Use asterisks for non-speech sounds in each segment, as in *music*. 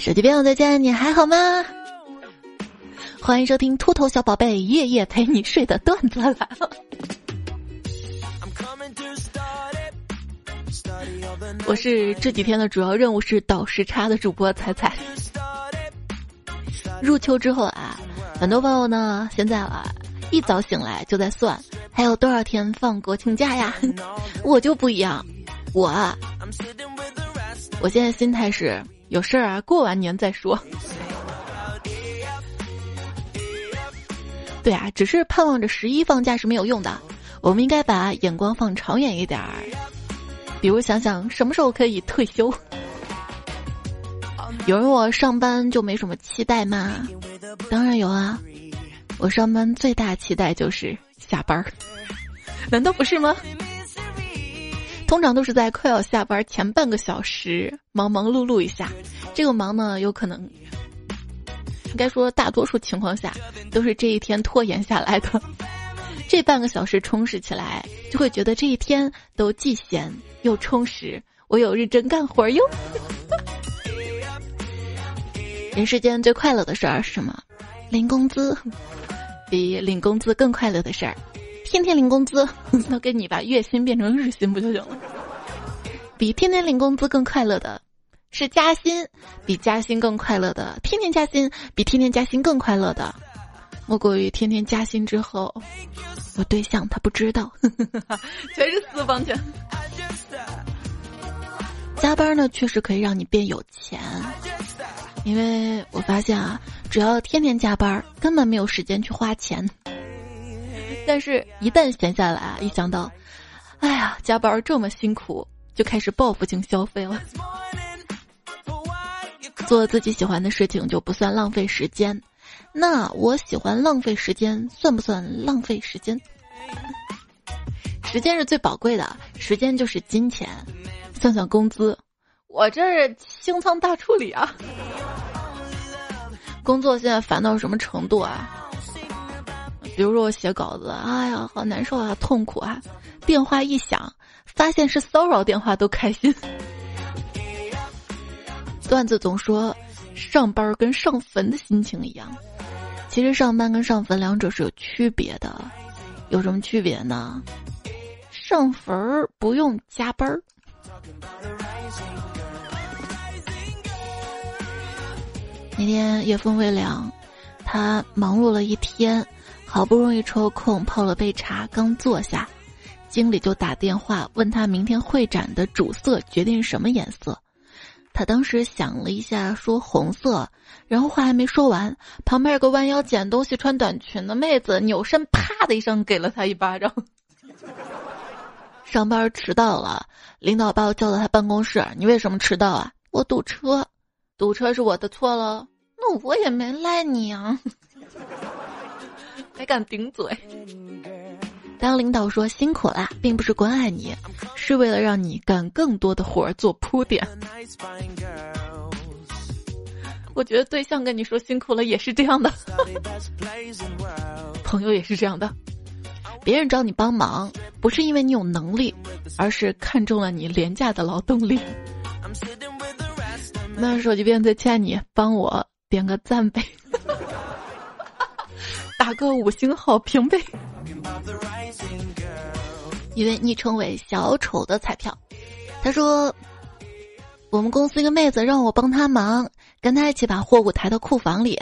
手机边我再见，你还好吗？欢迎收听秃头小宝贝夜夜陪你睡的段子来了。我是这几天的主要任务是倒时差的主播彩彩。入秋之后啊，很多朋友呢现在啊一早醒来就在算还有多少天放国庆假呀。*laughs* 我就不一样，我啊，我现在心态是。有事儿啊，过完年再说。对啊，只是盼望着十一放假是没有用的，我们应该把眼光放长远一点儿，比如想想什么时候可以退休。有人我上班就没什么期待吗？当然有啊，我上班最大期待就是下班儿，*laughs* 难道不是吗？通常都是在快要下班前半个小时忙忙碌碌一下，这个忙呢，有可能应该说大多数情况下都是这一天拖延下来的。*laughs* 这半个小时充实起来，就会觉得这一天都既闲又充实。我有认真干活哟。*laughs* 人世间最快乐的事儿是什么？领工资。比领工资更快乐的事儿。天天领工资，*laughs* 那给你把月薪变成日薪不就行了？比天天领工资更快乐的，是加薪；比加薪更快乐的，天天加薪；比天天加薪更快乐的，莫过于天天加薪之后，我对象他不知道，*laughs* 全是私房钱。加班呢，确实可以让你变有钱，因为我发现啊，只要天天加班，根本没有时间去花钱。但是，一旦闲下来啊，一想到，哎呀，加班这么辛苦，就开始报复性消费了。做自己喜欢的事情就不算浪费时间，那我喜欢浪费时间，算不算浪费时间？时间是最宝贵的，时间就是金钱。算算工资，我这是清仓大处理啊。工作现在烦到什么程度啊？比如说我写稿子，哎呀，好难受啊，痛苦啊！电话一响，发现是骚扰电话都开心。段子总说上班跟上坟的心情一样，其实上班跟上坟两者是有区别的，有什么区别呢？上坟不用加班儿。那天夜风微凉，他忙碌了一天。好不容易抽空泡了杯茶，刚坐下，经理就打电话问他明天会展的主色决定什么颜色。他当时想了一下，说红色。然后话还没说完，旁边有个弯腰捡东西、穿短裙的妹子扭身，啪的一声给了他一巴掌。上班迟到了，领导把我叫到他办公室：“你为什么迟到啊？”我堵车，堵车是我的错了。那我也没赖你啊。还敢顶嘴？当领导说辛苦啦，并不是关爱你，是为了让你干更多的活儿做铺垫。我觉得对象跟你说辛苦了也是这样的，朋友也是这样的。别人找你帮忙，不是因为你有能力，而是看中了你廉价的劳动力。那手机边再欠你帮我点个赞呗。个五星好评呗！一位昵称为小丑的彩票，他说：“我们公司一个妹子让我帮她忙，跟她一起把货物抬到库房里。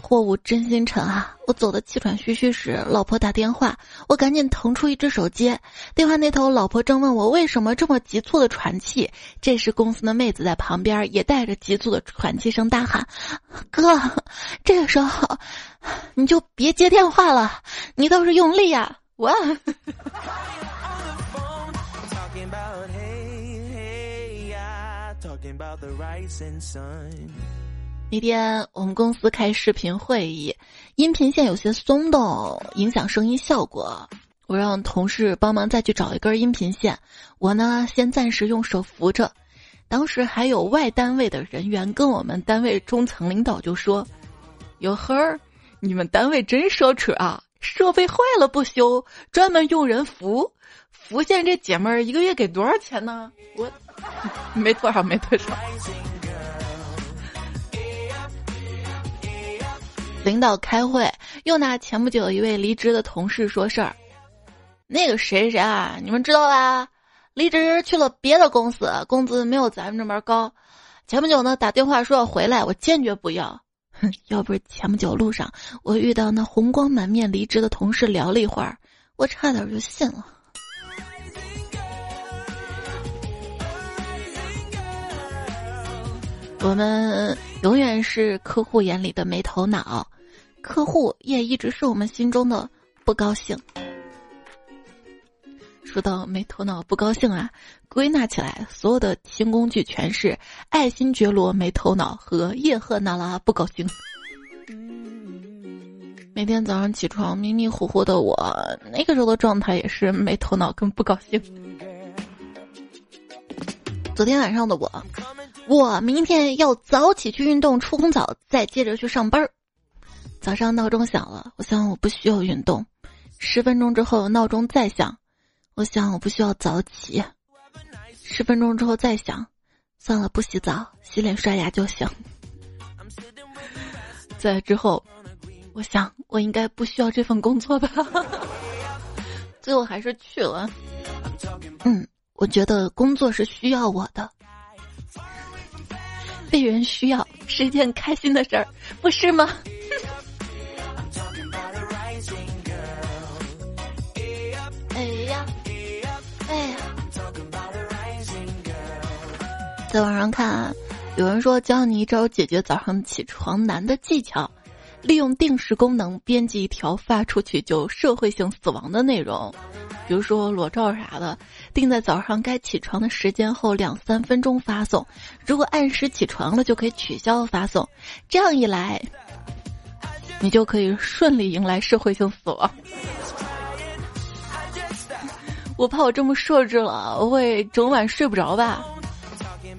货物真心沉啊！我走的气喘吁吁时，老婆打电话，我赶紧腾出一只手接。电话那头，老婆正问我为什么这么急促的喘气。这时，公司的妹子在旁边也带着急促的喘气声大喊：‘哥，这个时候……’”你就别接电话了，你倒是用力呀！我。那天我们公司开视频会议，音频线有些松动，影响声音效果。我让同事帮忙再去找一根音频线，我呢先暂时用手扶着。当时还有外单位的人员跟我们单位中层领导就说：“哟呵。”你们单位真奢侈啊！设备坏了不修，专门用人扶。扶线这姐们儿一个月给多少钱呢？我 *laughs* 没多少，没多少。领导开会，又拿前不久一位离职的同事说事儿。那个谁谁啊，你们知道吧？离职去了别的公司，工资没有咱们这边高。前不久呢，打电话说要回来，我坚决不要。哼，*laughs* 要不是前不久路上我遇到那红光满面离职的同事聊了一会儿，我差点就信了。我们永远是客户眼里的没头脑，客户也一直是我们心中的不高兴。说到没头脑不高兴啊，归纳起来，所有的新工具全是爱新觉罗没头脑和叶赫那拉不高兴。每天早上起床迷迷糊糊的我，那个时候的状态也是没头脑跟不高兴。昨天晚上的我。我明天要早起去运动，出红澡，再接着去上班儿。早上闹钟响了，我想我不需要运动。十分钟之后闹钟再响，我想我不需要早起。十分钟之后再响，算了，不洗澡，洗脸刷牙就行。在之后，我想我应该不需要这份工作吧。*laughs* 最后还是去了。嗯，我觉得工作是需要我的。被人需要是一件开心的事儿，不是吗？在网上看，有人说教你一招解决早上起床难的技巧。利用定时功能编辑一条发出去就社会性死亡的内容，比如说裸照啥的，定在早上该起床的时间后两三分钟发送。如果按时起床了，就可以取消发送。这样一来，你就可以顺利迎来社会性死亡。我怕我这么设置了，我会整晚睡不着吧？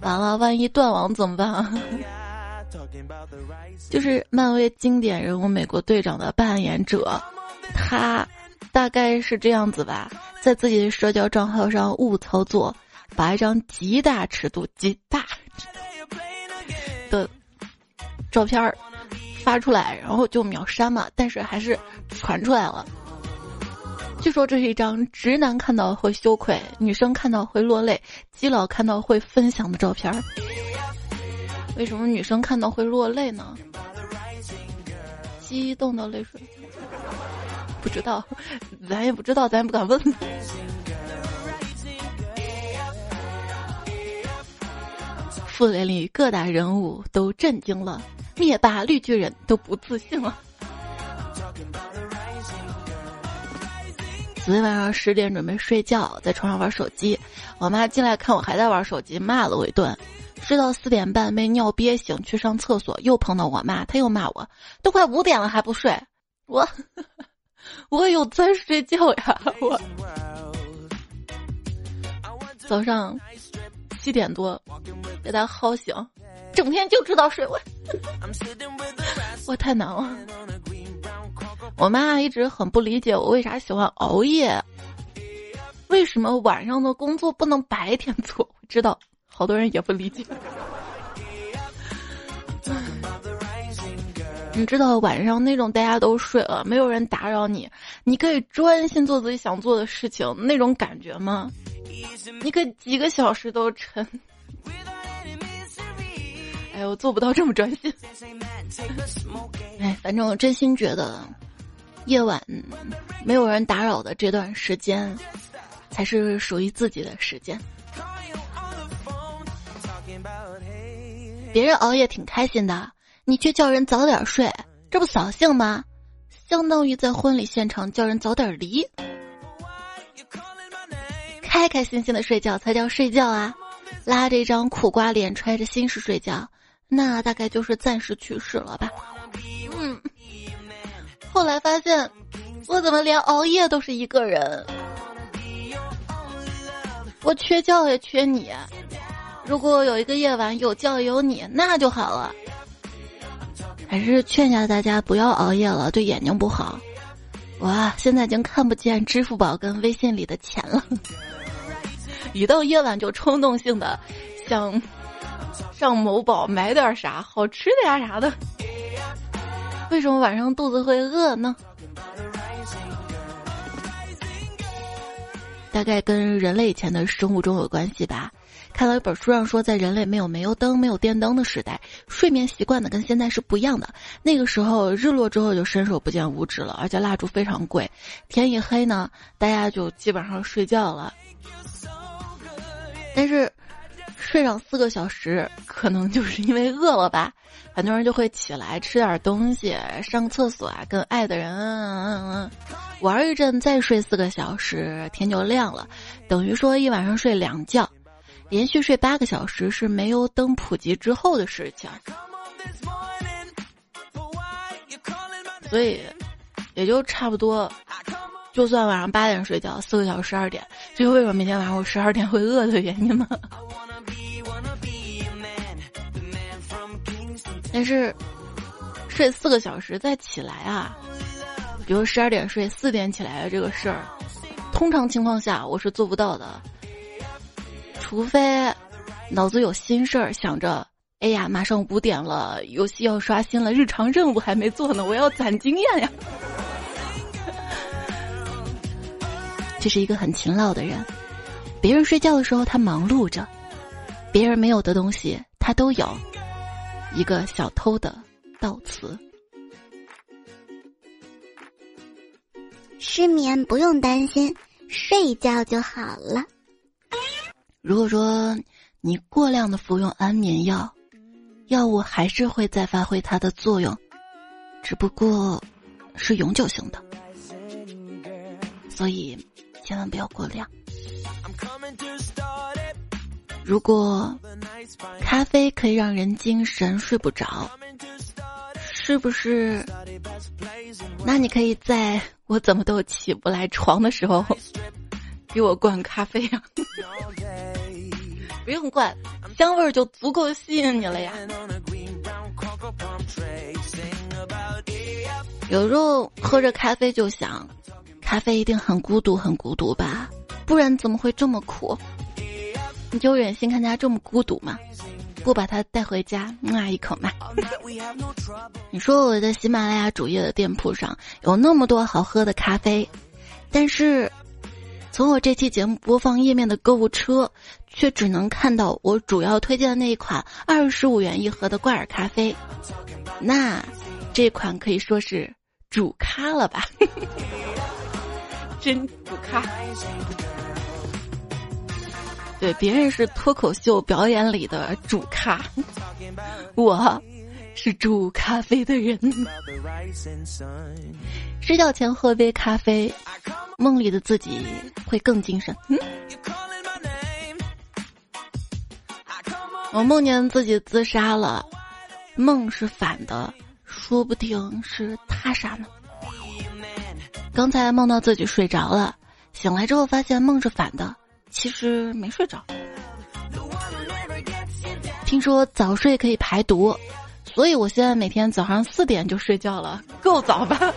完了，万一断网怎么办啊？*laughs* 就是漫威经典人物美国队长的扮演者，他大概是这样子吧，在自己的社交账号上误操作，把一张极大尺度、极大的照片儿发出来，然后就秒删嘛，但是还是传出来了。据说这是一张直男看到会羞愧，女生看到会落泪，基佬看到会分享的照片儿。为什么女生看到会落泪呢？激动的泪水，*laughs* 不知道，咱也不知道，咱也不敢问。*laughs* 复联里各大人物都震惊了，灭霸绿巨人都不自信了。昨天晚上十点准备睡觉，在床上玩手机，我妈进来看我还在玩手机，骂了我一顿。睡到四点半没尿憋醒，去上厕所又碰到我妈，她又骂我，都快五点了还不睡，我 *laughs* 我有在睡觉呀，我早上七点多被他薅醒，整天就知道睡我，*laughs* 我太难了。我妈一直很不理解我为啥喜欢熬夜，为什么晚上的工作不能白天做？*laughs* 我知道。好多人也不理解。你知道晚上那种大家都睡了，没有人打扰你，你可以专心做自己想做的事情那种感觉吗？你可以几个小时都沉。哎，我做不到这么专心。*laughs* 哎，反正我真心觉得，夜晚没有人打扰的这段时间，才是属于自己的时间。别人熬夜挺开心的，你却叫人早点睡，这不扫兴吗？相当于在婚礼现场叫人早点离。开开心心的睡觉才叫睡觉啊！拉着一张苦瓜脸揣着心事睡觉，那大概就是暂时去世了吧。嗯。后来发现，我怎么连熬夜都是一个人？我缺觉也缺你。如果有一个夜晚有觉有你，那就好了。还是劝一下大家不要熬夜了，对眼睛不好。哇，现在已经看不见支付宝跟微信里的钱了。*laughs* 一到夜晚就冲动性的想上某宝买点啥好吃的呀啥的。为什么晚上肚子会饿呢？大概跟人类以前的生物钟有关系吧。看到一本书上说，在人类没有煤油灯、没有电灯的时代，睡眠习惯呢跟现在是不一样的。那个时候日落之后就伸手不见五指了，而且蜡烛非常贵。天一黑呢，大家就基本上睡觉了。但是睡上四个小时，可能就是因为饿了吧。很多人就会起来吃点东西，上个厕所啊，跟爱的人玩一阵，再睡四个小时，天就亮了。等于说一晚上睡两觉。连续睡八个小时是煤油灯普及之后的事情，所以也就差不多，就算晚上八点睡觉，四个小时十二点，这就为什么每天晚上我十二点会饿的原因吗？但是睡四个小时再起来啊，比如十二点睡四点起来的这个事儿，通常情况下我是做不到的。除非脑子有心事儿，想着，哎呀，马上五点了，游戏要刷新了，日常任务还没做呢，我要攒经验呀。这是一个很勤劳的人，别人睡觉的时候他忙碌着，别人没有的东西他都有，一个小偷的悼词。失眠不用担心，睡一觉就好了。如果说你过量的服用安眠药，药物还是会再发挥它的作用，只不过是永久性的，所以千万不要过量。如果咖啡可以让人精神睡不着，是不是？那你可以在我怎么都起不来床的时候，*laughs* 给我灌咖啡呀。不用灌，香味儿就足够吸引你了呀。有时候喝着咖啡就想，咖啡一定很孤独，很孤独吧？不然怎么会这么苦？你就忍心看他这么孤独吗？不把他带回家，那一口嘛。*laughs* 你说我的喜马拉雅主页的店铺上有那么多好喝的咖啡，但是。从我这期节目播放页面的购物车，却只能看到我主要推荐的那一款二十五元一盒的挂耳咖啡。那这款可以说是主咖了吧？*laughs* 真主咖。别人是脱口秀表演里的主咖，我。是煮咖啡的人，睡觉前喝杯咖啡，梦里的自己会更精神。我梦见自己自杀了，梦是反的，说不定是他杀呢。刚才梦到自己睡着了，醒来之后发现梦是反的，其实没睡着。听说早睡可以排毒。所以我现在每天早上四点就睡觉了，够早吧？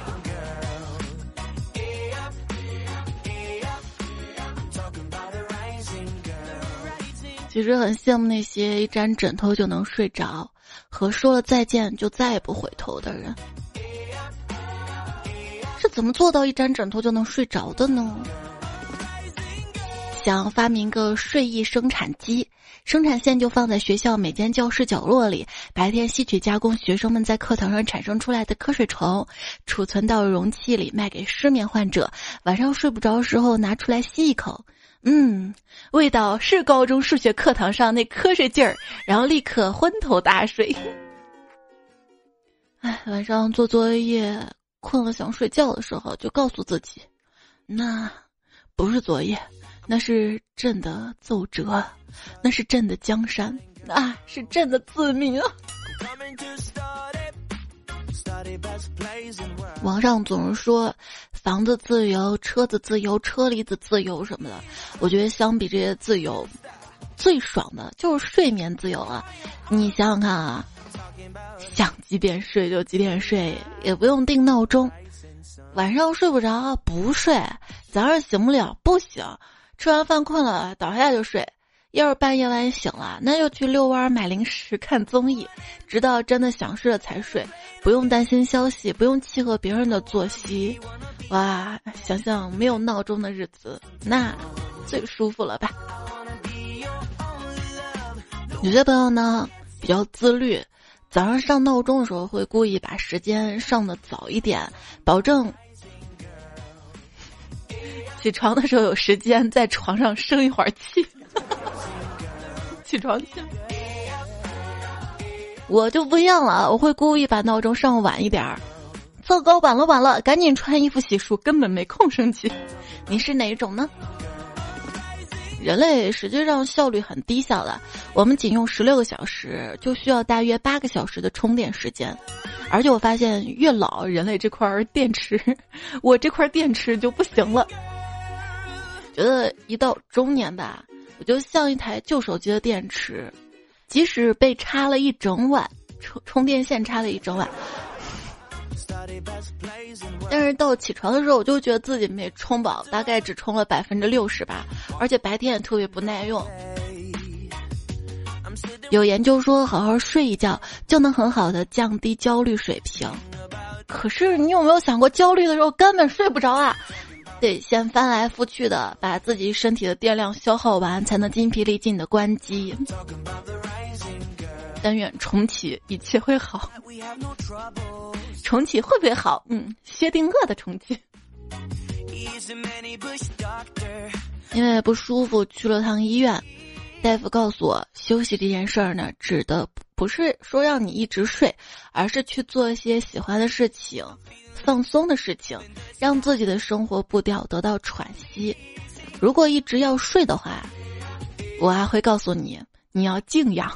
其实很羡慕那些一沾枕头就能睡着，和说了再见就再也不回头的人，是怎么做到一沾枕头就能睡着的呢？想发明个睡意生产机。生产线就放在学校每间教室角落里，白天吸取加工学生们在课堂上产生出来的瞌睡虫，储存到容器里卖给失眠患者。晚上睡不着时候拿出来吸一口，嗯，味道是高中数学课堂上那瞌睡劲儿，然后立刻昏头大睡。*laughs* 哎，晚上做作业困了想睡觉的时候，就告诉自己，那不是作业。那是朕的奏折，那是朕的江山，那是朕的自命啊！网上总是说房子自由、车子自由、车厘子自由什么的，我觉得相比这些自由，最爽的就是睡眠自由啊！你想想看啊，想几点睡就几点睡，也不用定闹钟，晚上睡不着不睡，早上醒不了不醒。吃完饭困了，倒下就睡，要是半夜万一醒了，那就去遛弯、买零食、看综艺，直到真的想睡了才睡，不用担心消息，不用契合别人的作息。哇，想想没有闹钟的日子，那最舒服了吧？有些朋友呢比较自律，早上上闹钟的时候会故意把时间上的早一点，保证起床的时候有时间在床上生一会儿气。起床气，我就不一样了，我会故意把闹钟上晚一点儿。糟糕，晚了晚了，赶紧穿衣服洗漱，根本没空生气。你是哪一种呢？人类实际上效率很低下的，我们仅用十六个小时就需要大约八个小时的充电时间，而且我发现越老，人类这块电池，*laughs* 我这块电池就不行了。觉得一到中年吧。我就像一台旧手机的电池，即使被插了一整晚充充电线，插了一整晚，但是到起床的时候，我就觉得自己没充饱，大概只充了百分之六十吧，而且白天也特别不耐用。有研究说，好好睡一觉就能很好的降低焦虑水平，可是你有没有想过，焦虑的时候根本睡不着啊？得先翻来覆去的把自己身体的电量消耗完，才能精疲力尽的关机。但愿重启一切会好。重启会不会好？嗯，薛定谔的重启。因为不舒服去了趟医院，大夫告诉我，休息这件事儿呢，指的不是说让你一直睡，而是去做一些喜欢的事情。放松的事情，让自己的生活步调得到喘息。如果一直要睡的话，我还会告诉你，你要静养。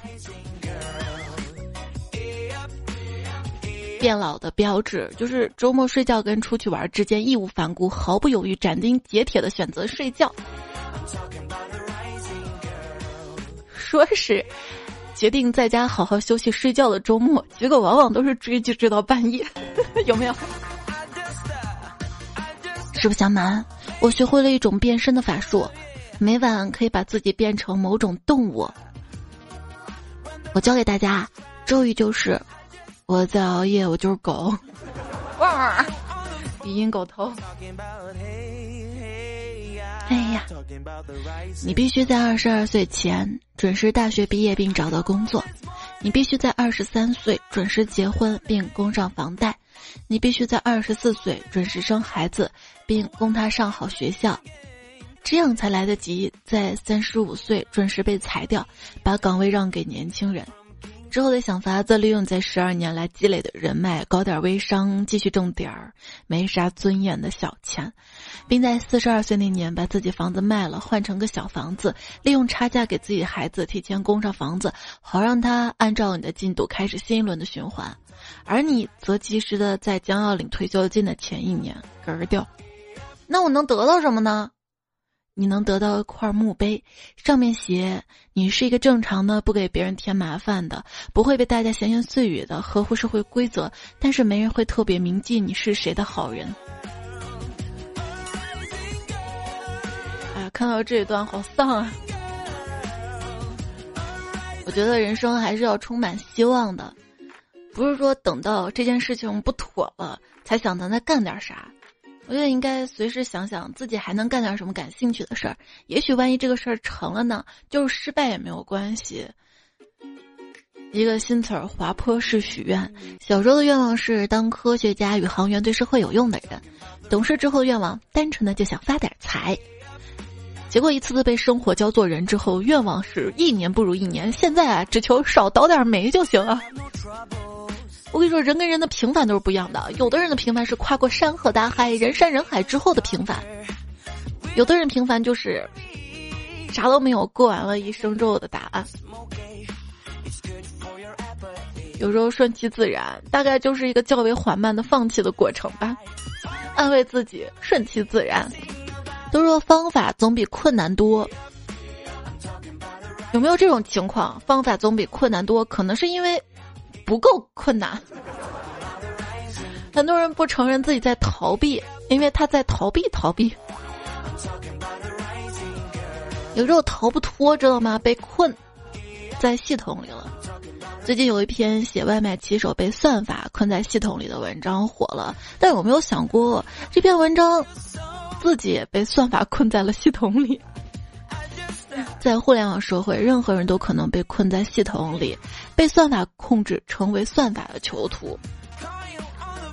变老的标志就是周末睡觉跟出去玩之间义无反顾、毫不犹豫、斩钉截铁的选择睡觉。说是决定在家好好休息睡觉的周末，结果往往都是追剧追到半夜，*laughs* 有没有？实不相瞒，我学会了一种变身的法术，每晚可以把自己变成某种动物。我教给大家，咒语就是：我在熬夜，我就是狗。*laughs* 哇，语音狗头。哎呀，你必须在二十二岁前准时大学毕业并找到工作，你必须在二十三岁准时结婚并供上房贷。你必须在二十四岁准时生孩子，并供他上好学校，这样才来得及在三十五岁准时被裁掉，把岗位让给年轻人。之后的想法子利用在十二年来积累的人脉，搞点微商，继续挣点儿没啥尊严的小钱，并在四十二岁那年把自己房子卖了，换成个小房子，利用差价给自己孩子提前供上房子，好让他按照你的进度开始新一轮的循环。而你则及时的在将要领退休金的前一年嗝儿掉，那我能得到什么呢？你能得到一块墓碑，上面写你是一个正常的、不给别人添麻烦的、不会被大家闲言碎语的、合乎社会规则，但是没人会特别铭记你是谁的好人。哎，看到这一段好丧啊！我觉得人生还是要充满希望的。不是说等到这件事情不妥了才想咱再干点啥，我觉得应该随时想想自己还能干点什么感兴趣的事儿。也许万一这个事儿成了呢，就是失败也没有关系。一个新词儿，滑坡式许愿。小时候的愿望是当科学家、宇航员，对社会有用的人。懂事之后的愿望，单纯的就想发点财。结果一次次被生活教做人之后，愿望是一年不如一年。现在啊，只求少倒点霉就行了。我跟你说，人跟人的平凡都是不一样的。有的人的平凡是跨过山河大海、人山人海之后的平凡；有的人平凡就是啥都没有，过完了一生之后的答案。有时候顺其自然，大概就是一个较为缓慢的放弃的过程吧。安慰自己，顺其自然。都说方法总比困难多，有没有这种情况？方法总比困难多，可能是因为。不够困难，很多人不承认自己在逃避，因为他在逃避逃避。有时候逃不脱，知道吗？被困在系统里了。最近有一篇写外卖骑手被算法困在系统里的文章火了，但有没有想过这篇文章自己也被算法困在了系统里？在互联网社会，任何人都可能被困在系统里，被算法控制，成为算法的囚徒。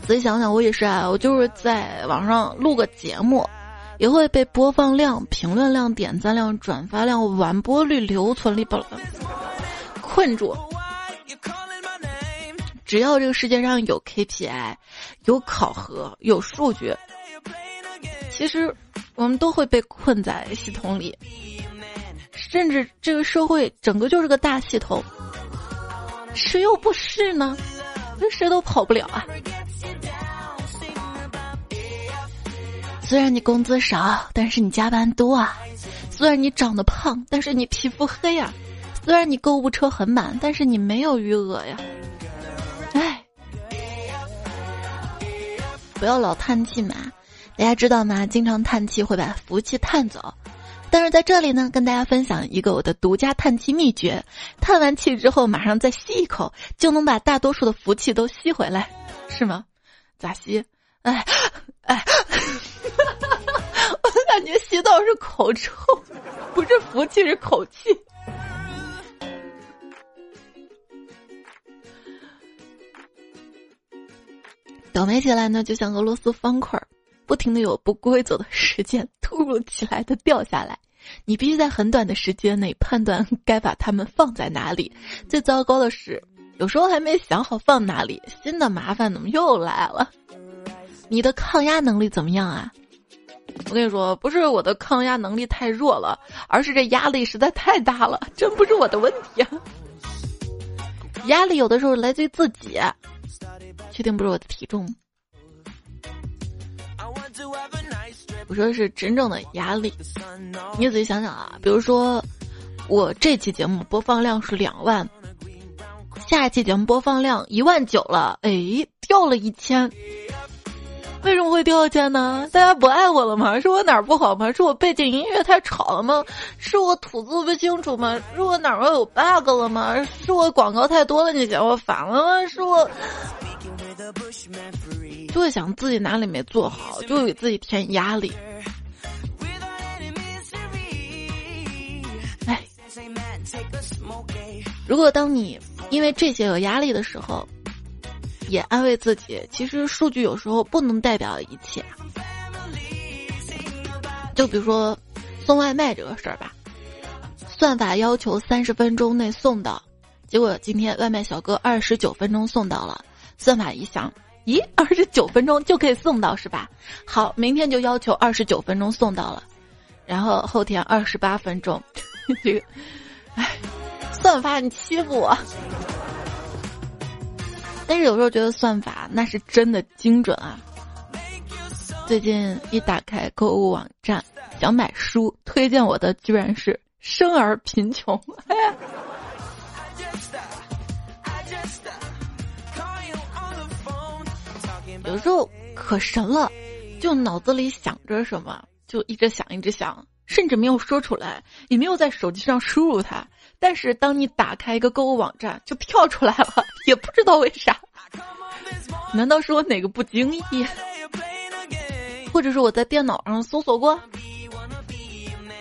仔细想想，我也是啊，我就是在网上录个节目，也会被播放量、评论量、点赞量、转发量、完播率、留存率不困住。只要这个世界上有 KPI、有考核、有数据，其实我们都会被困在系统里，甚至这个社会整个就是个大系统，谁又不是呢？这谁都跑不了啊！虽然你工资少，但是你加班多啊；虽然你长得胖，但是你皮肤黑呀；虽然你购物车很满，但是你没有余额呀。不要老叹气嘛，大家知道吗？经常叹气会把福气叹走。但是在这里呢，跟大家分享一个我的独家叹气秘诀：叹完气之后，马上再吸一口，就能把大多数的福气都吸回来，是吗？咋吸？哎哎，*laughs* 我感觉吸到是口臭，不是福气，是口气。倒霉起来呢，就像俄罗斯方块，不停的有不规则的时间突如其来的掉下来，你必须在很短的时间内判断该把它们放在哪里。最糟糕的是，有时候还没想好放哪里，新的麻烦怎么又来了？你的抗压能力怎么样啊？我跟你说，不是我的抗压能力太弱了，而是这压力实在太大了，真不是我的问题啊。压力有的时候来自于自己。确定不是我的体重？我说是真正的压力。你仔细想想啊，比如说我这期节目播放量是两万，下一期节目播放量一万九了，哎，掉了一千。为什么会掉价呢？大家不爱我了吗？是我哪儿不好吗？是我背景音乐太吵了吗？是我吐字不清楚吗？是我哪儿有 bug 了吗？是我广告太多了，你嫌我烦了吗？是我就会想自己哪里没做好，就会给自己添压力。哎，如果当你因为这些有压力的时候。也安慰自己，其实数据有时候不能代表一切。就比如说送外卖这个事儿吧，算法要求三十分钟内送到，结果今天外卖小哥二十九分钟送到了。算法一想，咦，二十九分钟就可以送到是吧？好，明天就要求二十九分钟送到了，然后后天二十八分钟。*laughs* 这个，哎，算法你欺负我。但是有时候觉得算法那是真的精准啊！最近一打开购物网站想买书，推荐我的居然是生而贫穷。*laughs* 有时候可神了，就脑子里想着什么，就一直想一直想，甚至没有说出来，也没有在手机上输入它。但是当你打开一个购物网站，就跳出来了，也不知道为啥。难道是我哪个不经意，或者是我在电脑上搜索过？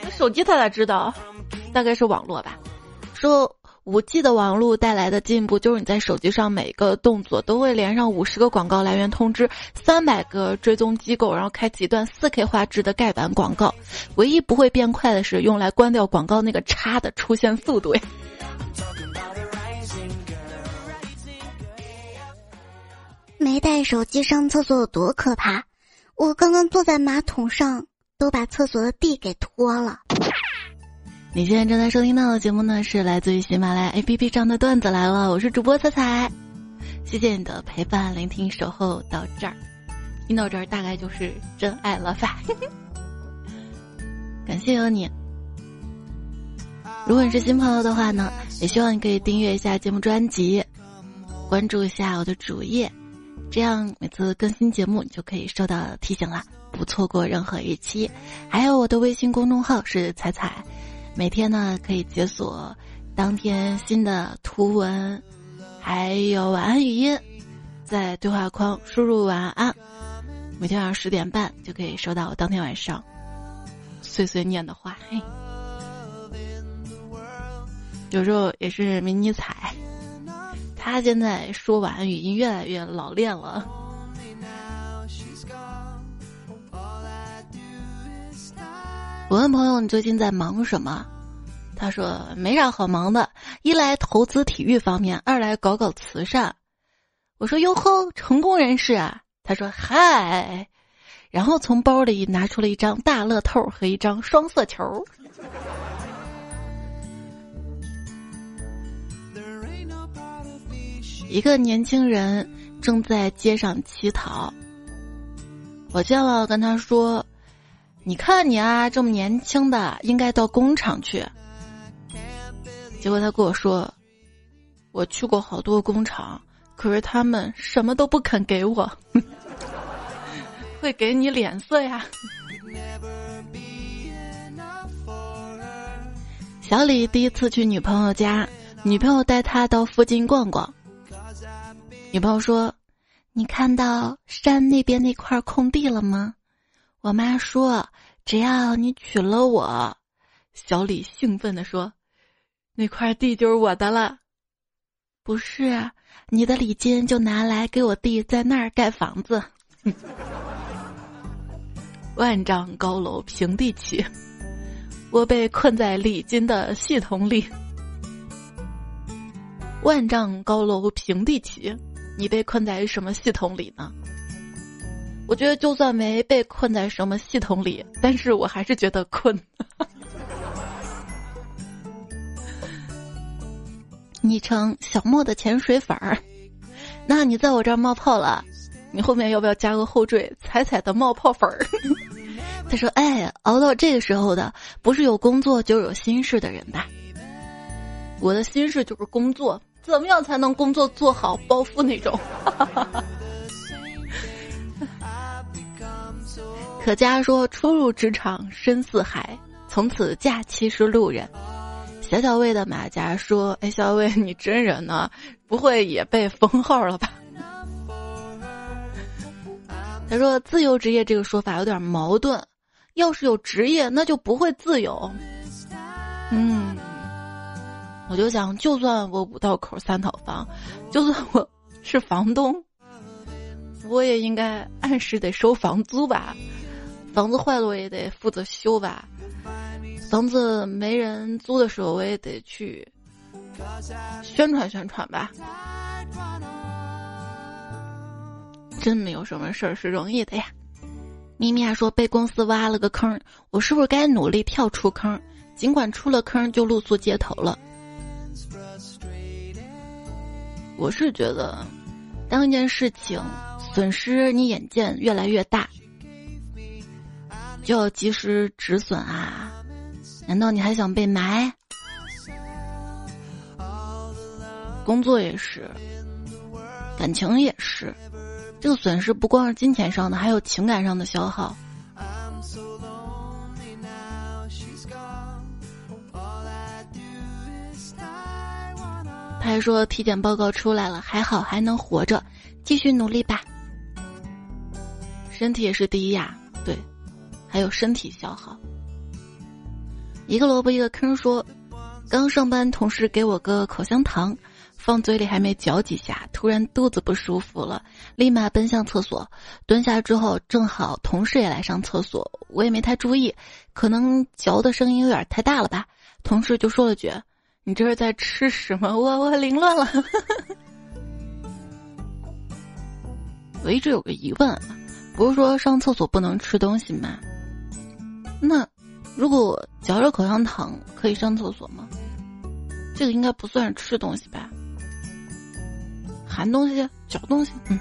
那手机他咋知道？大概是网络吧。说五 G 的网络带来的进步，就是你在手机上每个动作都会连上五十个广告来源通知，三百个追踪机构，然后开启一段四 K 画质的盖板广告。唯一不会变快的是用来关掉广告那个叉的出现速度。没带手机上厕所有多可怕？我刚刚坐在马桶上，都把厕所的地给拖了。你现在正在收听到的节目呢，是来自于喜马拉雅 APP 上的段子来了。我是主播彩彩，谢谢你的陪伴、聆听、守候到这儿。听到这儿，大概就是真爱了吧？感谢有你。如果你是新朋友的话呢，也希望你可以订阅一下节目专辑，关注一下我的主页。这样每次更新节目，你就可以收到提醒啦，不错过任何一期。还有我的微信公众号是彩彩，每天呢可以解锁当天新的图文，还有晚安语音，在对话框输入晚安，每天晚上十点半就可以收到我当天晚上碎碎念的话。嘿，有时候也是迷你彩，他现在说晚安语音越来越老练了。我问朋友：“你最近在忙什么？”他说：“没啥好忙的，一来投资体育方面，二来搞搞慈善。”我说：“哟呵，成功人士啊！”他说：“嗨。”然后从包里拿出了一张大乐透和一张双色球。一个年轻人正在街上乞讨，我见了，跟他说。你看你啊，这么年轻的，应该到工厂去。结果他跟我说，我去过好多工厂，可是他们什么都不肯给我，*laughs* 会给你脸色呀。小李第一次去女朋友家，女朋友带他到附近逛逛。女朋友说：“你看到山那边那块空地了吗？”我妈说：“只要你娶了我。”小李兴奋地说：“那块地就是我的了。”不是，你的礼金就拿来给我弟在那儿盖房子。*laughs* 万丈高楼平地起，我被困在礼金的系统里。万丈高楼平地起，你被困在什么系统里呢？我觉得就算没被困在什么系统里，但是我还是觉得困。*laughs* 昵称小莫的潜水粉儿，那你在我这儿冒泡了，你后面要不要加个后缀“彩彩的冒泡粉儿”？*laughs* 他说：“哎，熬到这个时候的，不是有工作就有心事的人吧？我的心事就是工作，怎么样才能工作做好包富那种？” *laughs* 可佳说：“初入职场深似海，从此假期是路人。”小小魏的马甲说：“哎，小小魏，你真人呢？不会也被封号了吧？” *laughs* 他说：“自由职业这个说法有点矛盾，要是有职业，那就不会自由。”嗯，我就想，就算我五道口三套房，就算我是房东，我也应该按时得收房租吧。房子坏了我也得负责修吧，房子没人租的时候我也得去宣传宣传吧。真没有什么事儿是容易的呀。咪咪还说被公司挖了个坑，我是不是该努力跳出坑？尽管出了坑就露宿街头了。我是觉得，当一件事情损失你眼见越来越大。就要及时止损啊！难道你还想被埋？工作也是，感情也是，这个损失不光是金钱上的，还有情感上的消耗。他还说体检报告出来了，还好还能活着，继续努力吧。身体也是第一呀，对。还有身体消耗，一个萝卜一个坑。说，刚上班，同事给我个口香糖，放嘴里还没嚼几下，突然肚子不舒服了，立马奔向厕所。蹲下之后，正好同事也来上厕所，我也没太注意，可能嚼的声音有点太大了吧。同事就说了句：“你这是在吃什么？”我我凌乱了。*laughs* 我一直有个疑问，不是说上厕所不能吃东西吗？那，如果嚼着口香糖可以上厕所吗？这个应该不算吃东西吧？含东西、嚼东西，嗯。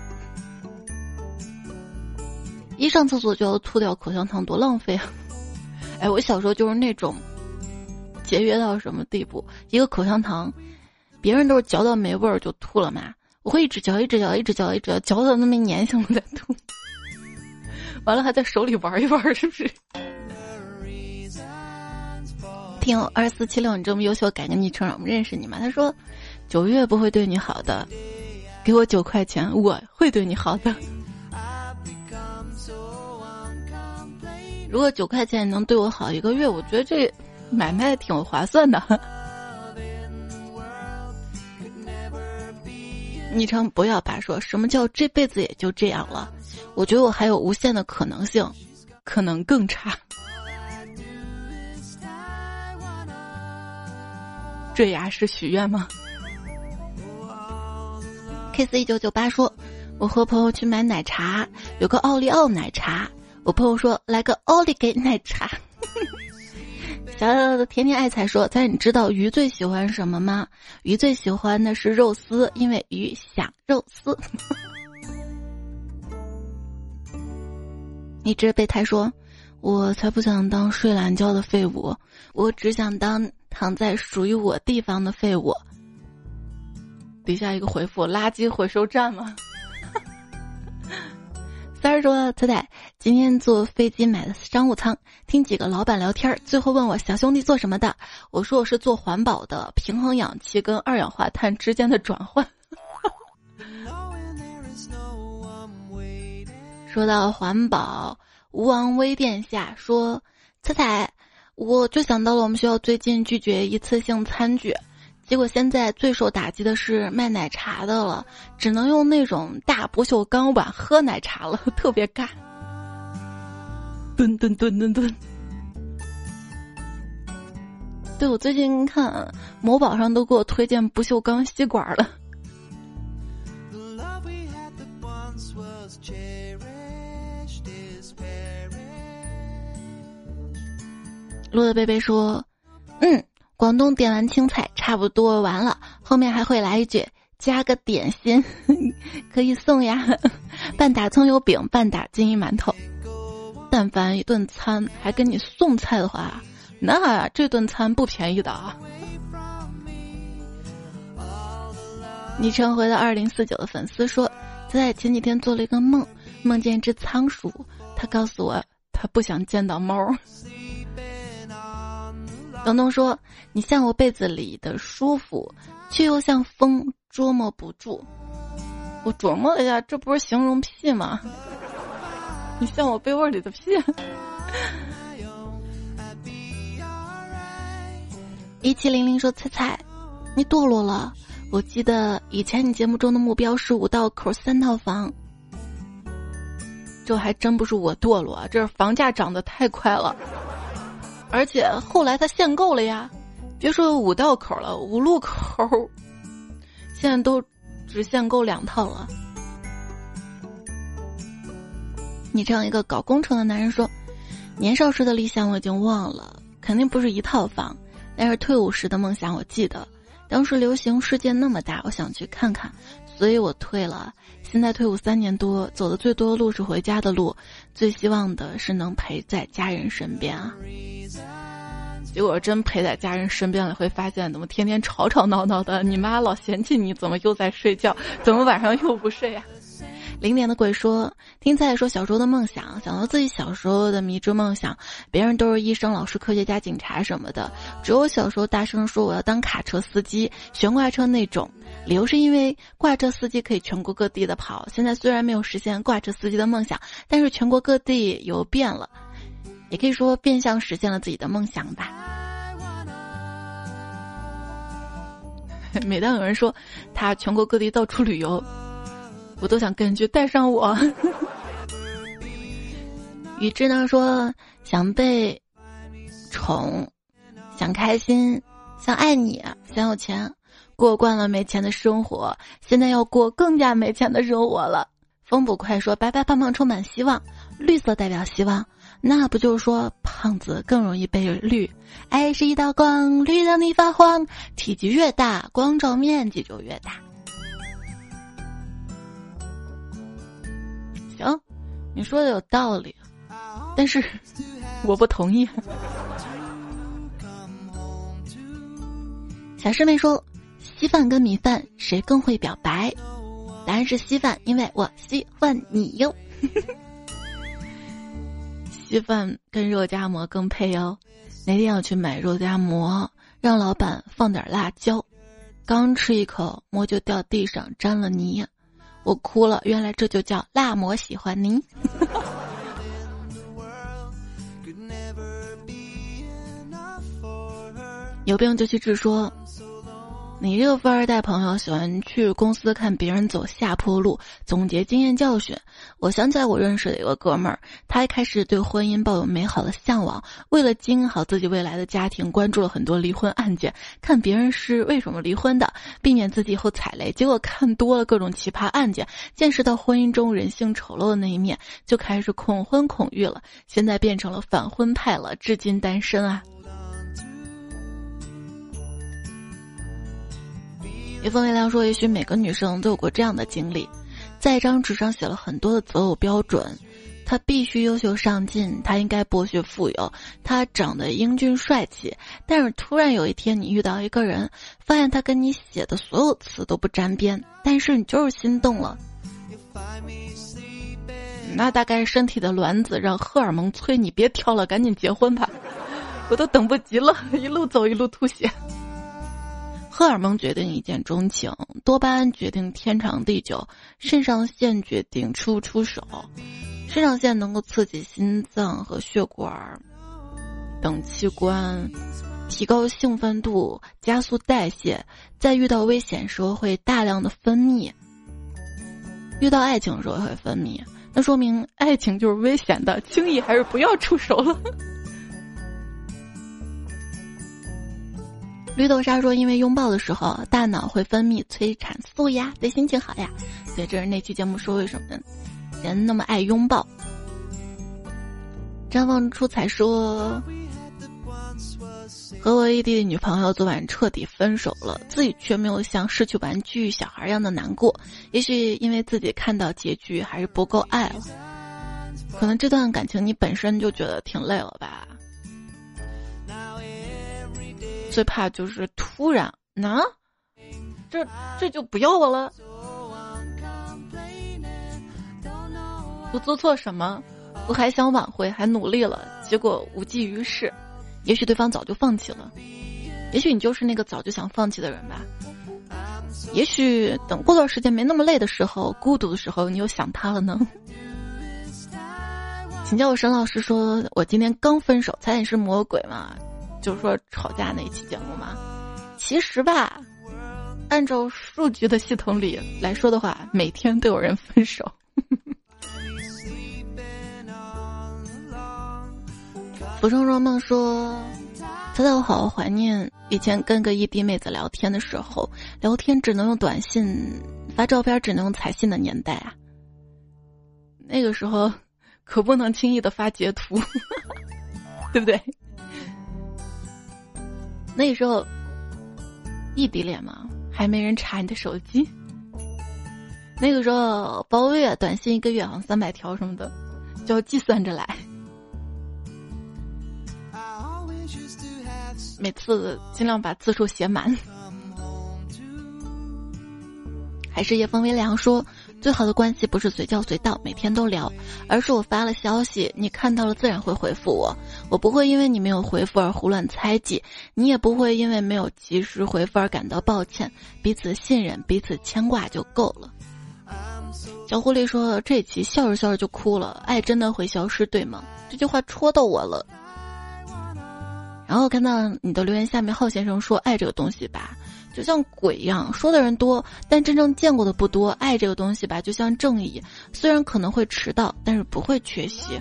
一上厕所就要吐掉口香糖，多浪费啊！*laughs* 哎，我小时候就是那种节约到什么地步，一个口香糖，别人都是嚼到没味儿就吐了嘛，我会一直嚼，一直嚼，一直嚼，一直嚼，嚼到那么粘性再吐，*laughs* 完了还在手里玩一玩，是不是？听二四七六，你这么优秀，改个昵称让我们认识你吗？他说，九月不会对你好的，给我九块钱，我会对你好的。如果九块钱能对我好一个月，我觉得这买卖挺划算的。昵称不要把说什么叫这辈子也就这样了？我觉得我还有无限的可能性，可能更差。坠崖式许愿吗？K 四一九九八说，我和朋友去买奶茶，有个奥利奥奶茶，我朋友说来个奥利给奶茶。小小的甜甜爱财说，猜你知道鱼最喜欢什么吗？鱼最喜欢的是肉丝，因为鱼想肉丝。一只备胎说，我才不想当睡懒觉的废物，我只想当。躺在属于我地方的废物。底下一个回复：垃圾回收站吗？*laughs* 三儿说：“仔仔，今天坐飞机买的商务舱，听几个老板聊天，最后问我小兄弟做什么的，我说我是做环保的，平衡氧气跟二氧化碳之间的转换。*laughs* 说到环保，吴王威殿下说：“彩彩。”我就想到了我们学校最近拒绝一次性餐具，结果现在最受打击的是卖奶茶的了，只能用那种大不锈钢碗喝奶茶了，*laughs* 特别尬。蹲蹲蹲蹲蹲。对我最近看某宝上都给我推荐不锈钢吸管了。路的贝贝说：“嗯，广东点完青菜差不多完了，后面还会来一句加个点心，*laughs* 可以送呀，半打葱油饼，半打金银馒头。但凡一顿餐还给你送菜的话，那这顿餐不便宜的啊。”昵称回到二零四九的粉丝说：“在前几天做了一个梦，梦见一只仓鼠，他告诉我他不想见到猫。”东东说：“你像我被子里的舒服，却又像风捉摸不住。”我琢磨了一下，这不是形容屁吗？你像我被窝里的屁。一七零零说：“猜猜，你堕落了。我记得以前你节目中的目标是五道口三套房，这还真不是我堕落，这是房价涨得太快了。”而且后来他限购了呀，别说五道口了，五路口，*laughs* 现在都只限购两套了。你这样一个搞工程的男人说，年少时的理想我已经忘了，肯定不是一套房，但是退伍时的梦想我记得，当时流行世界那么大，我想去看看，所以我退了。现在退伍三年多，走的最多路是回家的路，最希望的是能陪在家人身边啊。结果真陪在家人身边了，会发现怎么天天吵吵闹闹的，你妈老嫌弃你，怎么又在睡觉，怎么晚上又不睡呀？零点的鬼说，听菜说小时候的梦想，想到自己小时候的迷之梦想，别人都是医生、老师、科学家、警察什么的，只有我小时候大声说我要当卡车司机、悬挂车那种，理由是因为挂车司机可以全国各地的跑。现在虽然没有实现挂车司机的梦想，但是全国各地游遍了，也可以说变相实现了自己的梦想吧。*laughs* 每当有人说他全国各地到处旅游。我都想跟去带上我。*laughs* 宇智呢说想被宠，想开心，想爱你，想有钱，过惯了没钱的生活，现在要过更加没钱的生活了。风不快说白白胖胖充满希望，绿色代表希望，那不就是说胖子更容易被绿？爱是一道光，绿到你发慌，体积越大，光照面积就越大。你说的有道理，但是我不同意。小师妹说：“稀饭跟米饭谁更会表白？”答案是稀饭，因为我喜欢你哟。稀饭跟肉夹馍更配哦。那天要去买肉夹馍，让老板放点辣椒，刚吃一口，馍就掉地上沾了泥，我哭了。原来这就叫辣模喜欢您。*laughs* 有病就去治，说。你这个富二代朋友喜欢去公司看别人走下坡路，总结经验教训。我想起来，我认识的一个哥们儿，他一开始对婚姻抱有美好的向往，为了经营好自己未来的家庭，关注了很多离婚案件，看别人是为什么离婚的，避免自己以后踩雷。结果看多了各种奇葩案件，见识到婚姻中人性丑陋的那一面，就开始恐婚恐育了。现在变成了反婚派了，至今单身啊。叶风微凉说：“也许每个女生都有过这样的经历，在一张纸上写了很多的择偶标准，他必须优秀上进，他应该博学富有，他长得英俊帅气。但是突然有一天，你遇到一个人，发现他跟你写的所有词都不沾边，但是你就是心动了。那大概身体的卵子让荷尔蒙催你别挑了，赶紧结婚吧，*laughs* 我都等不及了，一路走一路吐血。”荷尔蒙决定一见钟情，多巴胺决定天长地久，肾上腺决定出不出手。肾上腺能够刺激心脏和血管等器官，提高兴奋度，加速代谢，在遇到危险时候会大量的分泌。遇到爱情的时候会分泌，那说明爱情就是危险的，轻易还是不要出手了。绿豆沙说：“因为拥抱的时候，大脑会分泌催产素呀，对心情好呀。对这是那期节目说为什么人那么爱拥抱。”绽放出彩说：“和我异地的女朋友昨晚彻底分手了，自己却没有像失去玩具小孩一样的难过。也许因为自己看到结局还是不够爱了，可能这段感情你本身就觉得挺累了吧。”最怕就是突然，那这这就不要我了。我做错什么？我还想挽回，还努力了，结果无济于事。也许对方早就放弃了，也许你就是那个早就想放弃的人吧。也许等过段时间没那么累的时候，孤独的时候，你又想他了呢。请教我沈老师，说我今天刚分手，猜你是魔鬼吗？就是说吵架那一期节目嘛，其实吧，按照数据的系统里来说的话，每天都有人分手。*laughs* 浮生若梦说：“猜猜我好怀念以前跟个异地妹子聊天的时候，聊天只能用短信，发照片只能用彩信的年代啊。那个时候可不能轻易的发截图，*laughs* 对不对？”那时候，异地恋嘛，还没人查你的手机。那个时候包月短信一个月好像三百条什么的，就要计算着来。每次尽量把字数写满。还是夜风微凉说。最好的关系不是随叫随到，每天都聊，而是我发了消息，你看到了自然会回复我，我不会因为你没有回复而胡乱猜忌，你也不会因为没有及时回复而感到抱歉，彼此信任，彼此牵挂就够了。小狐狸说：“这期笑着笑着就哭了，爱真的会消失，对吗？”这句话戳到我了。然后看到你的留言下面，浩先生说：“爱这个东西吧。”就像鬼一样，说的人多，但真正见过的不多。爱这个东西吧，就像正义，虽然可能会迟到，但是不会缺席。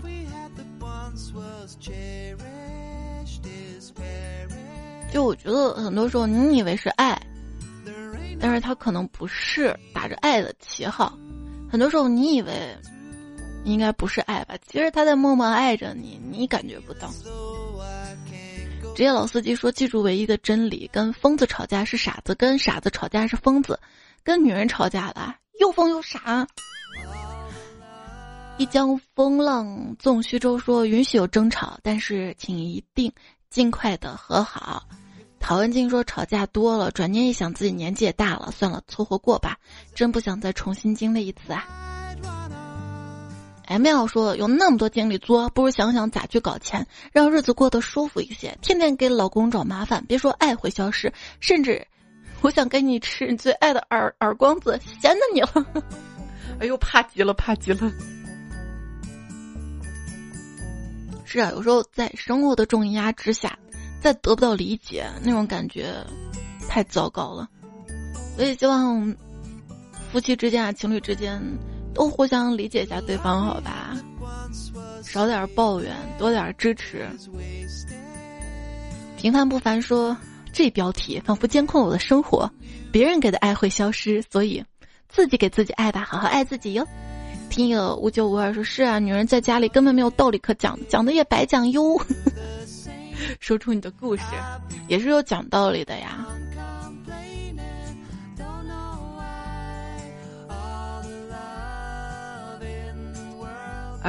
就我觉得，很多时候你以为是爱，但是他可能不是打着爱的旗号。很多时候你以为应该不是爱吧，其实他在默默爱着你，你感觉不到。职业老司机说：“记住唯一的真理，跟疯子吵架是傻子，跟傻子吵架是疯子，跟女人吵架了又疯又傻。”一江风浪纵虚舟说：“允许有争吵，但是请一定尽快的和好。”陶文静说：“吵架多了，转念一想，自己年纪也大了，算了，凑合过吧，真不想再重新经历一次啊。” M L 说：“有那么多精力作，不如想想咋去搞钱，让日子过得舒服一些。天天给老公找麻烦，别说爱会消失，甚至我想给你吃你最爱的耳耳光子，闲着你了。*laughs* 哎呦，怕极了，怕极了。是啊，有时候在生活的重压之下，再得不到理解，那种感觉太糟糕了。所以希望夫妻之间啊，情侣之间。”都互相理解一下对方，好吧，少点抱怨，多点支持。平凡不凡说，这标题仿佛监控我的生活，别人给的爱会消失，所以自己给自己爱吧，好好爱自己哟。听友五九五二说，是啊，女人在家里根本没有道理可讲，讲的也白讲哟。*laughs* 说出你的故事，也是有讲道理的呀。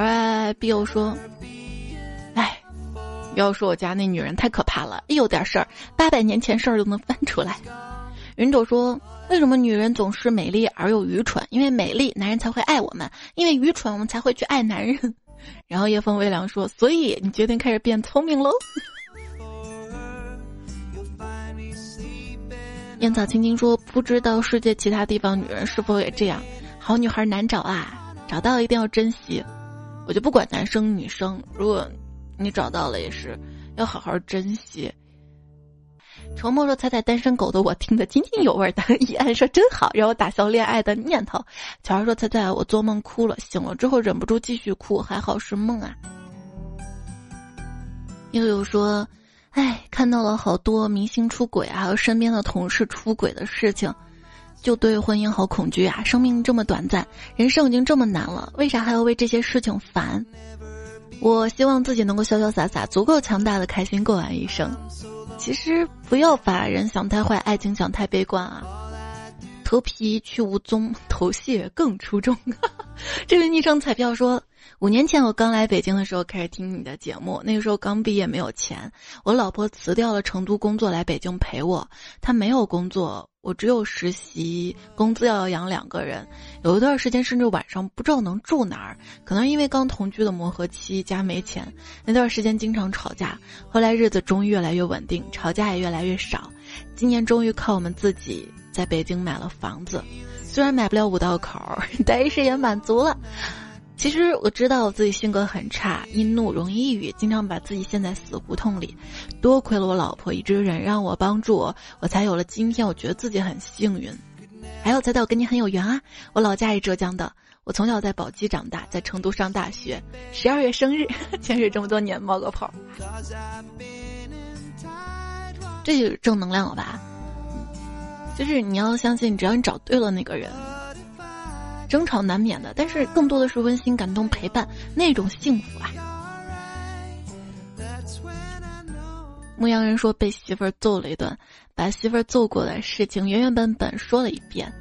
而 B 又说：“哎，要说我家那女人太可怕了，一有点事儿，八百年前事儿都能翻出来。”云朵说：“为什么女人总是美丽而又愚蠢？因为美丽，男人才会爱我们；因为愚蠢，我们才会去爱男人。*laughs* ”然后夜风微凉说：“所以你决定开始变聪明喽？”烟草青青说：“不知道世界其他地方女人是否也这样？好女孩难找啊，找到一定要珍惜。”我就不管男生女生，如果你找到了，也是要好好珍惜。沉默说：“猜猜单身狗的我听得津津有味的。”一安说：“真好，让我打消恋爱的念头。”乔儿说：“猜猜我做梦哭了，醒了之后忍不住继续哭，还好是梦啊。”悠悠说：“哎，看到了好多明星出轨，还有身边的同事出轨的事情。”就对婚姻好恐惧啊！生命这么短暂，人生已经这么难了，为啥还要为这些事情烦？我希望自己能够潇潇洒洒，足够强大的开心过完一生。其实不要把人想太坏，爱情想太悲观啊！头皮去无踪，头屑更出众。*laughs* 这位昵称彩票说。五年前我刚来北京的时候开始听你的节目，那个时候刚毕业没有钱，我老婆辞掉了成都工作来北京陪我，她没有工作，我只有实习，工资要养两个人，有一段时间甚至晚上不知道能住哪儿，可能因为刚同居的磨合期加没钱，那段时间经常吵架，后来日子终于越来越稳定，吵架也越来越少，今年终于靠我们自己在北京买了房子，虽然买不了五道口，*laughs* 但是也满足了。其实我知道我自己性格很差，易怒，容易抑郁，经常把自己陷在死胡同里。多亏了我老婆一直忍让我，帮助我，我才有了今天。我觉得自己很幸运。还有，猜猜我跟你很有缘啊！我老家是浙江的，我从小在宝鸡长大，在成都上大学。十二月生日，*laughs* 潜水这么多年冒个泡。这就是正能量了吧？就是你要相信，只要你找对了那个人。争吵难免的，但是更多的是温馨、感动、陪伴那种幸福啊！牧羊人说被媳妇儿揍了一顿，把媳妇儿揍过的事情原原本本说了一遍。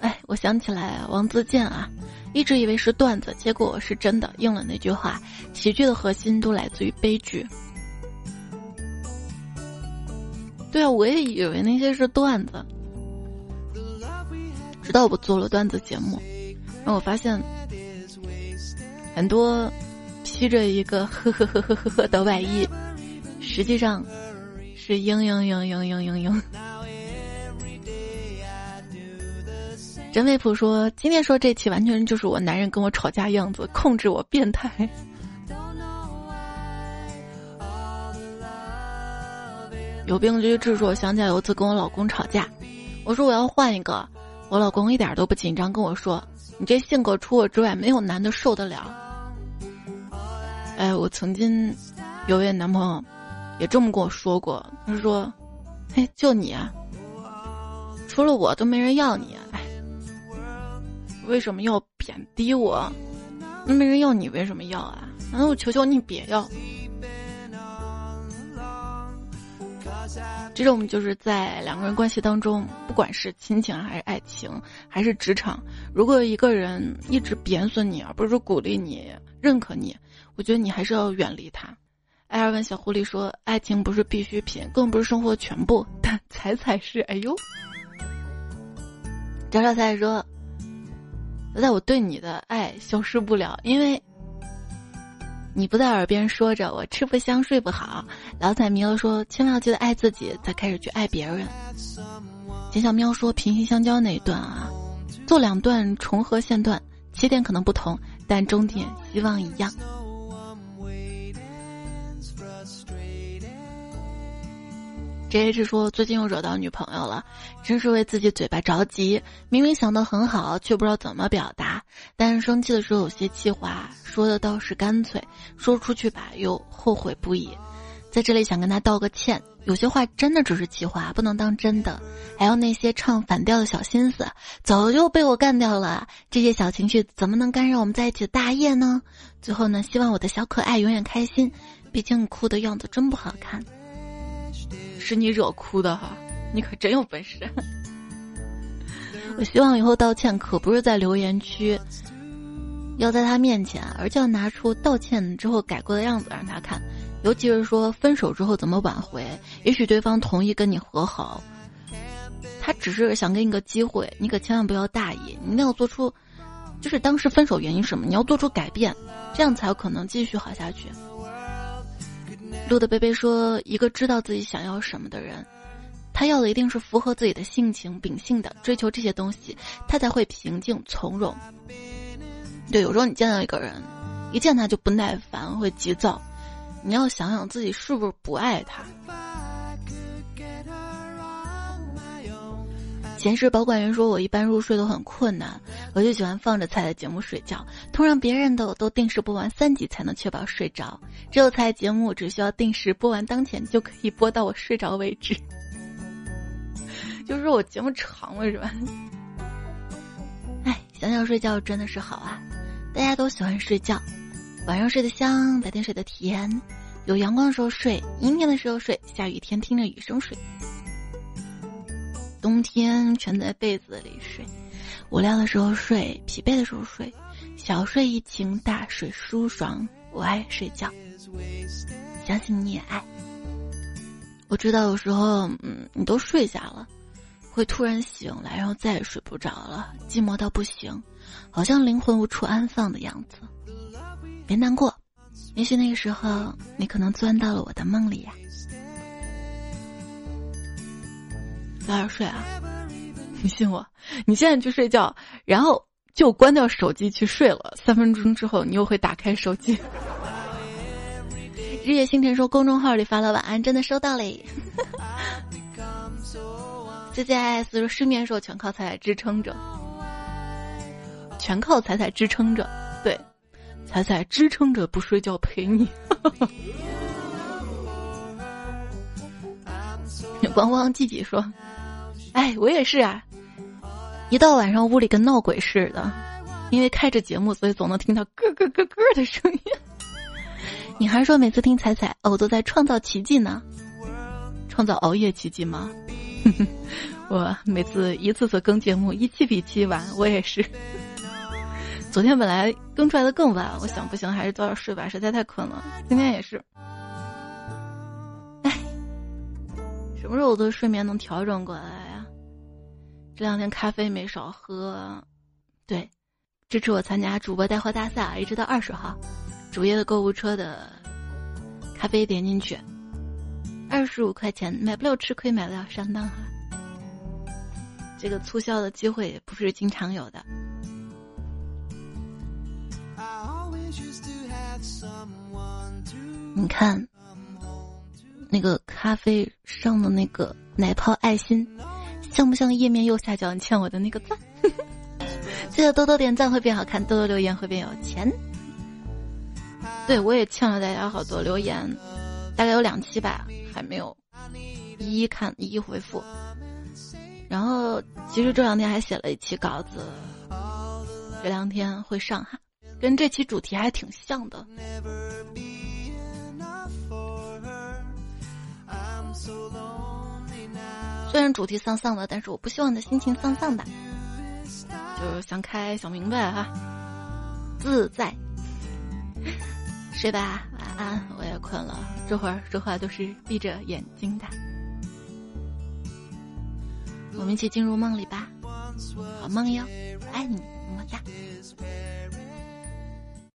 哎，我想起来王自健啊，一直以为是段子，结果是真的应了那句话：喜剧的核心都来自于悲剧。对啊，我也以为那些是段子，直到我做了段子节目。让我发现，很多披着一个呵呵呵呵呵呵的外衣，实际上是嘤嘤嘤嘤嘤嘤嘤。真卫普说：“今天说这期完全就是我男人跟我吵架样子，控制我变态。*laughs* ”有病就去治。说我想起来有次跟我老公吵架，我说我要换一个，我老公一点都不紧张，跟我说。你这性格除我之外，没有男的受得了。哎，我曾经有位男朋友也这么跟我说过，他说：“嘿，就你啊，除了我都没人要你。哎，为什么要贬低我？那没人要你，为什么要啊？难道我求求你别要？”这种就是在两个人关系当中，不管是亲情还是爱情，还是职场，如果一个人一直贬损你，而不是鼓励你、认可你，我觉得你还是要远离他。艾尔文小狐狸说：“爱情不是必需品，更不是生活的全部，但彩彩是。”哎呦，张小彩说：“在我对你的爱消失不了，因为你不在耳边说着我吃不香睡不好，老彩迷了说千万要记得爱自己，才开始去爱别人。简小喵说平行相交那一段啊，做两段重合线段，起点可能不同，但终点希望一样。J H 说最近又惹到女朋友了，真是为自己嘴巴着急。明明想的很好，却不知道怎么表达。但是生气的时候有些气话，说的倒是干脆，说出去吧又后悔不已。在这里想跟他道个歉，有些话真的只是气话，不能当真的。还有那些唱反调的小心思，早就被我干掉了。这些小情绪怎么能干扰我们在一起的大业呢？最后呢，希望我的小可爱永远开心。毕竟哭的样子真不好看。是你惹哭的哈，你可真有本事！*laughs* 我希望以后道歉可不是在留言区，要在他面前，而是要拿出道歉之后改过的样子让他看。尤其是说分手之后怎么挽回，也许对方同意跟你和好，他只是想给你个机会，你可千万不要大意，你一定要做出，就是当时分手原因什么，你要做出改变，这样才有可能继续好下去。路的贝贝说：“一个知道自己想要什么的人，他要的一定是符合自己的性情秉性的，追求这些东西，他才会平静从容。对，有时候你见到一个人，一见他就不耐烦，会急躁，你要想想自己是不是不爱他。”前世保管员说：“我一般入睡都很困难，我就喜欢放着菜的节目睡觉，通常别人的我都定时播完三集才能确保睡着，只有彩节目只需要定时播完当前就可以播到我睡着为止。*laughs* 就是我节目长了是吧？*laughs* 哎，想想睡觉真的是好啊！大家都喜欢睡觉，晚上睡得香，白天睡得甜，有阳光的时候睡，阴天的时候睡，下雨天听着雨声睡。”冬天蜷在被子里睡，无聊的时候睡，疲惫的时候睡，小睡怡情，大睡舒爽。我爱睡觉，相信你也爱。我知道有时候，嗯，你都睡下了，会突然醒来，然后再也睡不着了，寂寞到不行，好像灵魂无处安放的样子。别难过，也许那个时候你可能钻到了我的梦里呀。早点睡啊！你信我，你现在去睡觉，然后就关掉手机去睡了。三分钟之后，你又会打开手机。日月星辰说公众号里发了晚安，真的收到嘞。C C I S 说失眠时候全靠彩彩支撑着，全靠彩彩支撑着。对，彩彩支撑着不睡觉陪你。光光季季说。哎，我也是啊！一到晚上屋里跟闹鬼似的，因为开着节目，所以总能听到咯咯咯咯的声音。你还说每次听彩彩，我都在创造奇迹呢，创造熬夜奇迹吗？*laughs* 我每次一次次更节目，一期比一期晚，我也是。昨天本来更出来的更晚，我想不行，还是早点睡吧，实在太困了。今天也是。哎，什么时候我的睡眠能调整过来？这两天咖啡没少喝，对，支持我参加主播带货大赛，一直到二十号，主页的购物车的咖啡点进去，二十五块钱买不了吃亏，买不了上当哈。这个促销的机会也不是经常有的。你看，那个咖啡上的那个奶泡爱心。像不像页面右下角你欠我的那个赞？记 *laughs* 得多多点赞会变好看，多多留言会变有钱。对我也欠了大家好多留言，大概有两期吧，还没有一一看一一回复。然后其实这两天还写了一期稿子，这两天会上哈，跟这期主题还挺像的。虽然主题丧丧的，但是我不希望你的心情丧丧的，就是想开想明白哈，自在，*laughs* 睡吧，晚安，我也困了，这会儿说话都是闭着眼睛的，我们一起进入梦里吧，好梦哟，爱你，么么哒。